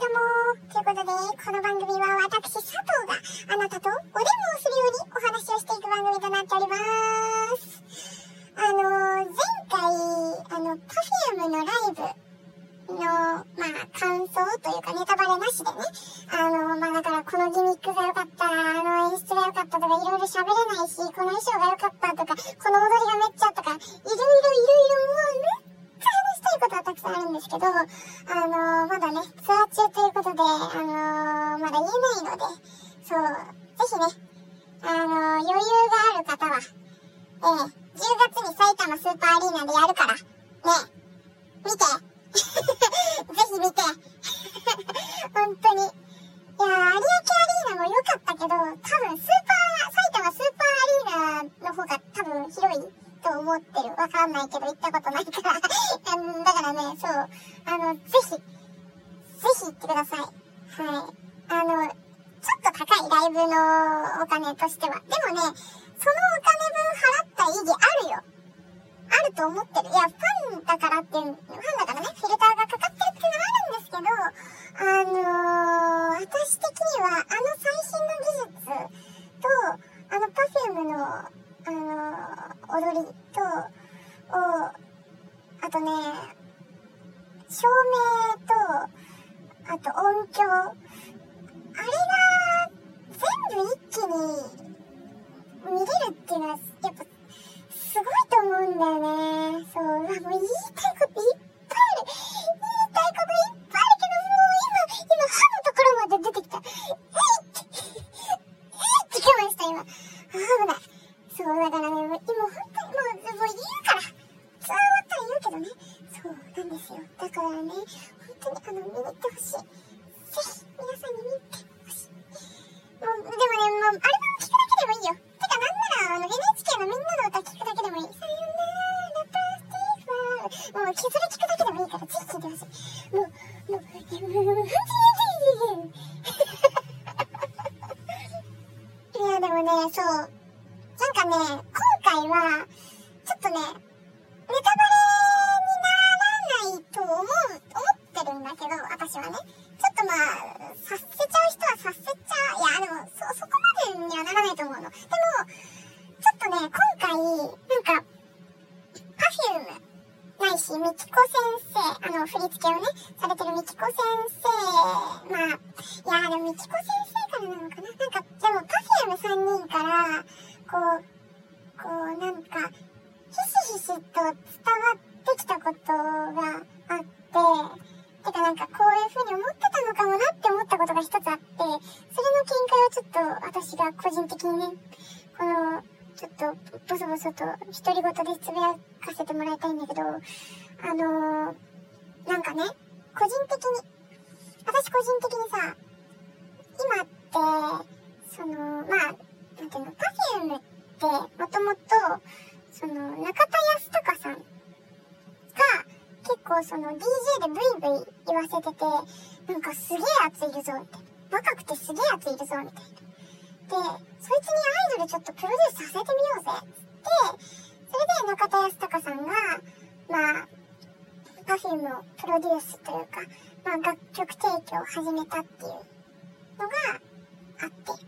ども。ということで、この番組は私、佐藤があなたとお電話をするようにお話をしていく番組となっております。あの、前回、あの、Perfume のライブの、まあ、感想というかネタバレなしでね、あの、まあ、だからこのギミックが良かった、あの演出が良かったとか、いろいろ喋れないし、この衣装が良かったとか、この踊りがめっちゃとか、いろいろいろいろもうめっちゃ話したくさんあるんですけど、あの、まだね、ツアー中ということで、あの、まだ言えないので、そう、ぜひね、あの、余裕がある方は、ええ、10月に埼玉スーパーアリーナでやるから、ね、のお金としては。でもね、そのお金分払った意義あるよ。あると思ってる。いや、ファンだからっていう、ファンだからね、フィルターがかかってるっていうのはあるんですけど、あのー、私的には、あの最新の技術と、あの Perfume の、あのー、踊りと、を、あとね、照明と、あと音響、あれがでも一気に逃げるっていうのは、やっぱ、すごいと思うんだよね。そう。まあ、もう言いたいこといっそれ聞くだけでもいいから、ぜひ聴いてほしい。もう、もう、えもう、もう、いや、でもね、そう。なんかね、今回は、ちょっとね、ネタバレにならないと思う、思ってるんだけど、私はね。ちょっとまあ、させちゃう人はさせちゃう。いや、でも、そ、そこまでにはならないと思うの。でも、きこ先生、あの、振り付けをね、されてるみきこ先生、まあ、いや、でもみきこ先生からなのかななんか、でも Perfume3 人から、こう、こう、なんか、ひしひしと伝わってきたことがあって、てかなんかこういう風に思ってたのかもなって思ったことが一つあって、それの見解をちょっと私が個人的にね、この、ちょっとボソボソと独り言でつぶやかせてもらいたいんだけど、あのー、なんかね、個人的に、私個人的にさ、今って、その、まあ、なんていうの、Perfume ってもともと、その、中田康隆さんが、結構その DJ でブイブイ言わせてて、なんかすげえ熱いるぞ、みたいな。若くてすげえ熱いるぞ、みたいな。で、そいつにアイドルちょっとプロデュースさせてみようぜ。で、それで中田康隆さんが、まあ、Perfume をプロデュースというか、まあ楽曲提供を始めたっていうのがあって。で、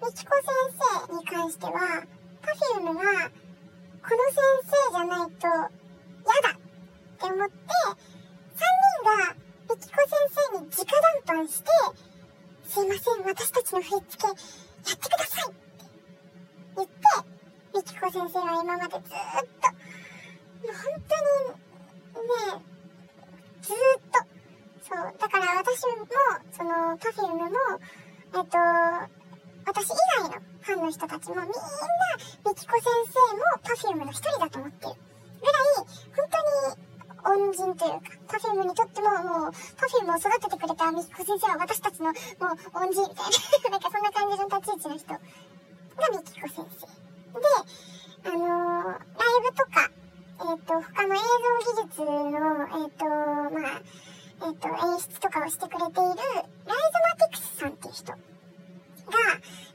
みきこ先生に関しては、Perfume が、この先生じゃないと、嫌だって思って、3人がみきこ先生に直談判して、すいません、私たちの振り付けやってくださいって言って、みきこ先生は今までずっと、その、Perfume も、えっと、私以外のファンの人たちもみんな、みきこ先生も Perfume の一人だと思ってる。ぐらい、本当に恩人というか、Perfume にとってももう、Perfume を育ててくれたみきこ先生は私たちのもう恩人みたいな、なんかそんな感じの立ち位置の人がみきこ先生。で、あのー、ライブとか、えっ、と、他の映像技術の、えっ、と、まあ、えっ、と、演出とかをしてくれている、ライズマティクスさんっていう人が、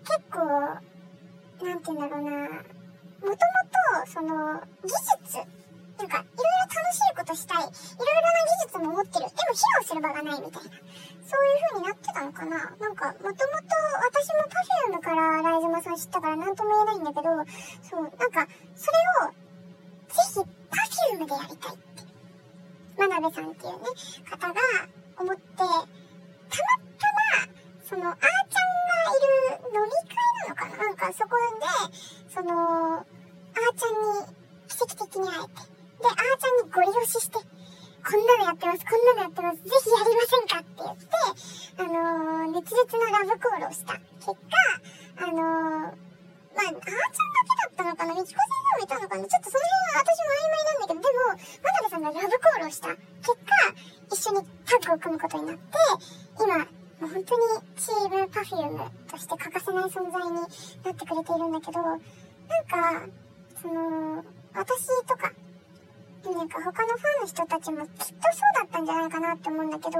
結構、なんて言うんだろうな、もともと、その、技術、なんか、いろいろ楽しいことしたい、いろいろな技つつも持ってる。でも披露する場がないみたいな。そういう風になってたのかななんか、もともと私も Perfume からライズマさん知ったから何とも言えないんだけど、そう、なんか、それを、ぜひ Perfume でやりたいって、真鍋さんっていうね、方が思って、たまたま、その、あーちゃんがいる飲み会なのかななんかそこで、その、あーちゃんに奇跡的に会えて、で、あーちゃんにゴリ押しして、こんなのやってます、こんなのやってます、ぜひやりませんかって言って、あのー、熱烈なラブコールをした結果、あのー、まあ、あーちゃんだけだったのかな、みちこ先生もいたのかな、ちょっとそのことになって、今、もう本当にチームパフュームとして欠かせない存在になってくれているんだけど、なんか、その、私とか、なんか他のファンの人たちもきっとそうだったんじゃないかなって思うんだけど、東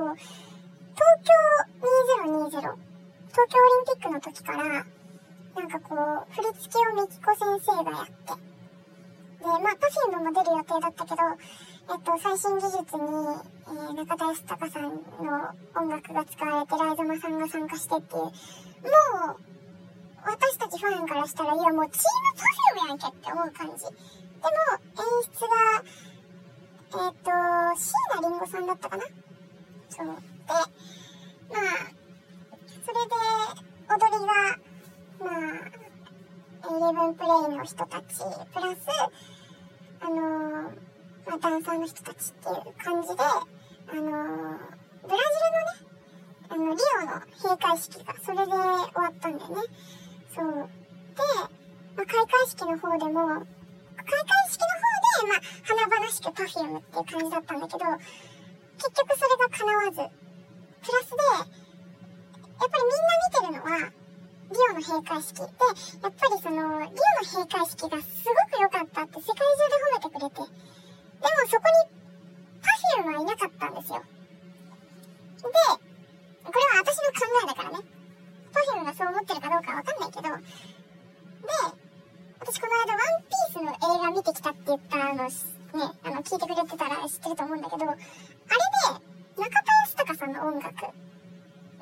京2020、東京オリンピックの時から、なんかこう、振り付けをみきこ先生がやって、で、まあ、パフィームも出る予定だったけど、えっと、最新技術に、えー、中田康隆さんの音楽が使われて、ライゾマさんが参加してっていう、もう、私たちファンからしたら、いやもうチームパフィームやんけって思う感じ。でも、演出が、えっ、ー、と、椎名林檎さんだったかな？そう。で、まあ、それで、踊りが、まあ、イレブンプレイの人たち、プラス、あのー、まあ、ダンサーの人たちっていう感じで、あのー、ブラジルのね、あの、リオの閉会式が、それで終わったんだよね。そう。で、まあ、開会式の方でも、開会式の方でまあ、華々しく Perfume っていう感じだったんだけど、結局それが叶わず、プラスで、やっぱりみんな見てるのは、リオの閉会式で、やっぱりその、リオの閉会式がすごく良かったって世界中で褒めてくれて、もそこに Perfume はいなかったんですよ。で、これは私の考えだからね。Perfume がそう思ってるかどうかわかんないけど、で、私この間ワンピースの映画見てきたって言ったの、ね、あの、聞いてくれてたら知ってると思うんだけど、あれで、中田康隆さんの音楽、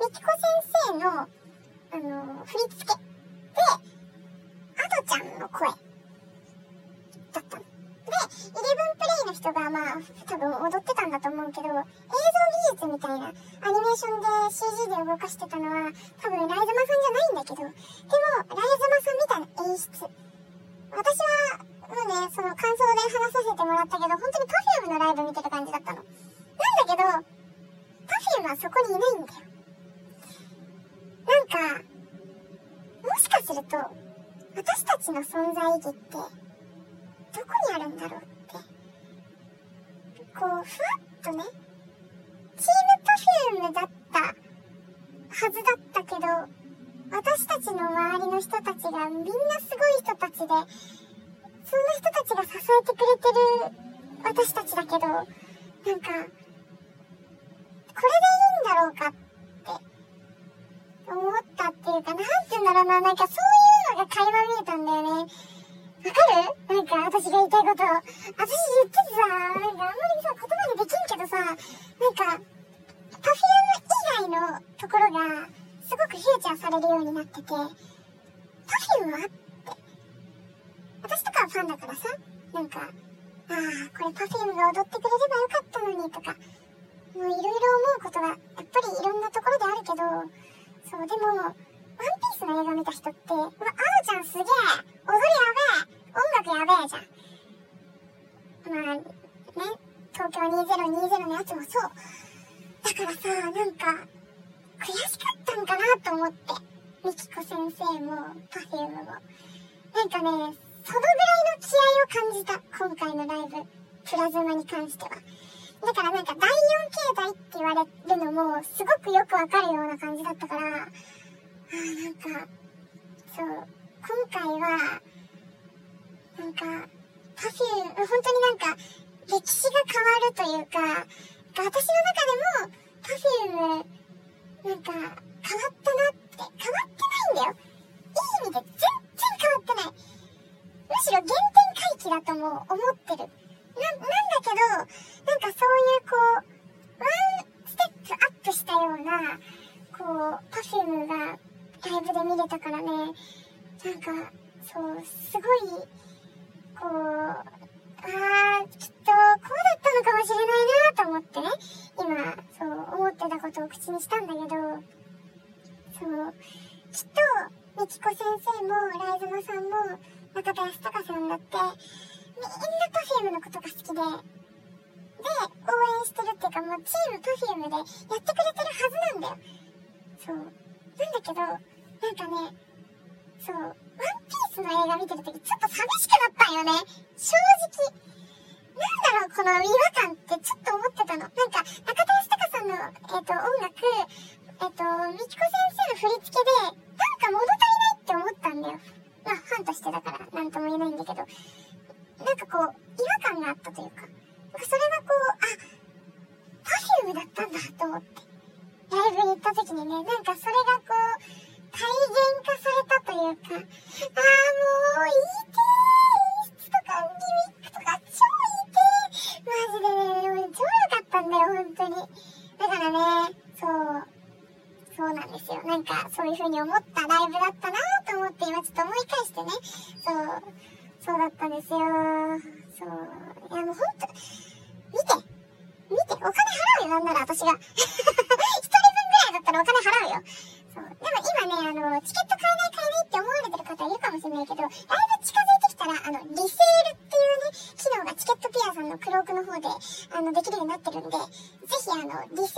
みきこ先生の、あの、振り付けで、アドちゃんの声、だったの。で、イレブンプレイの人がまあ、多分踊ってたんだと思うけど、映像技術みたいな、アニメーションで CG で動かしてたのは、多分ライズマさんじゃないんだけど、っ、こう、ふわっとね、チーム Perfume だったはずだったけど、私たちの周りの人たちがみんなすごい人たちで、そんな人たちが支えてくれてる私たちだけど、なんか、これでいいんだろうかって思ったっていうか、なんて言うんだろうな、なんかそういうのが垣間見えたんだよね。わかるなんか私が言いたいこと。私言っててさ、なんかあんまりさ、言葉にできんけどさ、なんか、Perfume 以外のところが、すごくフューチャーされるようになってて、Perfume はって。私とかはファンだからさ、なんか、ああ、これ Perfume が踊ってくれればよかったのにとか、もういろいろ思うことが、やっぱりいろんなところであるけど、そう、でも、ワンピースの映画見た人って、うわ、アドちゃんすげえ踊りやべえ音楽やべえじゃん。まあ、ね、東京2020のやつもそう。だからさ、なんか、悔しかったんかなと思って。みきこ先生も、パフュームも。なんかね、そのぐらいの気合を感じた。今回のライブ。プラズマに関しては。だからなんか第4形態って言われるのも、すごくよくわかるような感じだったから、ああ、なんか、そう、今回は、なんか、パフュー、本当になんか、歴史が変わるというか、私の中でも、 Perfume、なんか、変わったなって、変わってないんだよ。いい意味で全然変わってない。むしろ原点回帰だとも思ってる。な、なんだけど、なんかそういうこう、ワンステップアップしたような、こう、パフュームがライブで見れたからね、なんか、そう、すごい、こうあー、きっとこうだったのかもしれないなと思ってね、今、そう思ってたことを口にしたんだけど、そう、きっと、みきこ先生も、ライズマさんも、中田康隆さんだって、みんな Perfume のことが好きで、で、応援してるっていうかもうチーム Perfume でやってくれてるはずなんだよ。そう。なんだけど、なんかね、そう、スの映画見てるときちょっと寂しくなったんよね。正直。なんだろう、この違和感ってちょっと思ってたの。なんか、中田康隆さんの、えっ、ー、と、音楽、えっ、ー、と、みきこ先生の振り付けで、なんか物足りないって思ったんだよ。まあ、ファンとしてだから、なんとも言えないんだけど。本当に。だからね、そう、そうなんですよ。なんか、そういう風に思ったライブだったなと思って、今ちょっと思い返してね、そう、そうだったんですよ。そう。いや、もうほんと、見て見てお金払うよ、なんなら私が。一人分ぐらいだったらお金払うよ。そう。でも今ね、あの、チケット買えない買えないって思われてる方いるかもしれないけど、だいぶ近づいてきたら、あの、リセールっていうね、機能がチケットピアさんのクロークの方で、あの、できるようになってるんで、の、リセ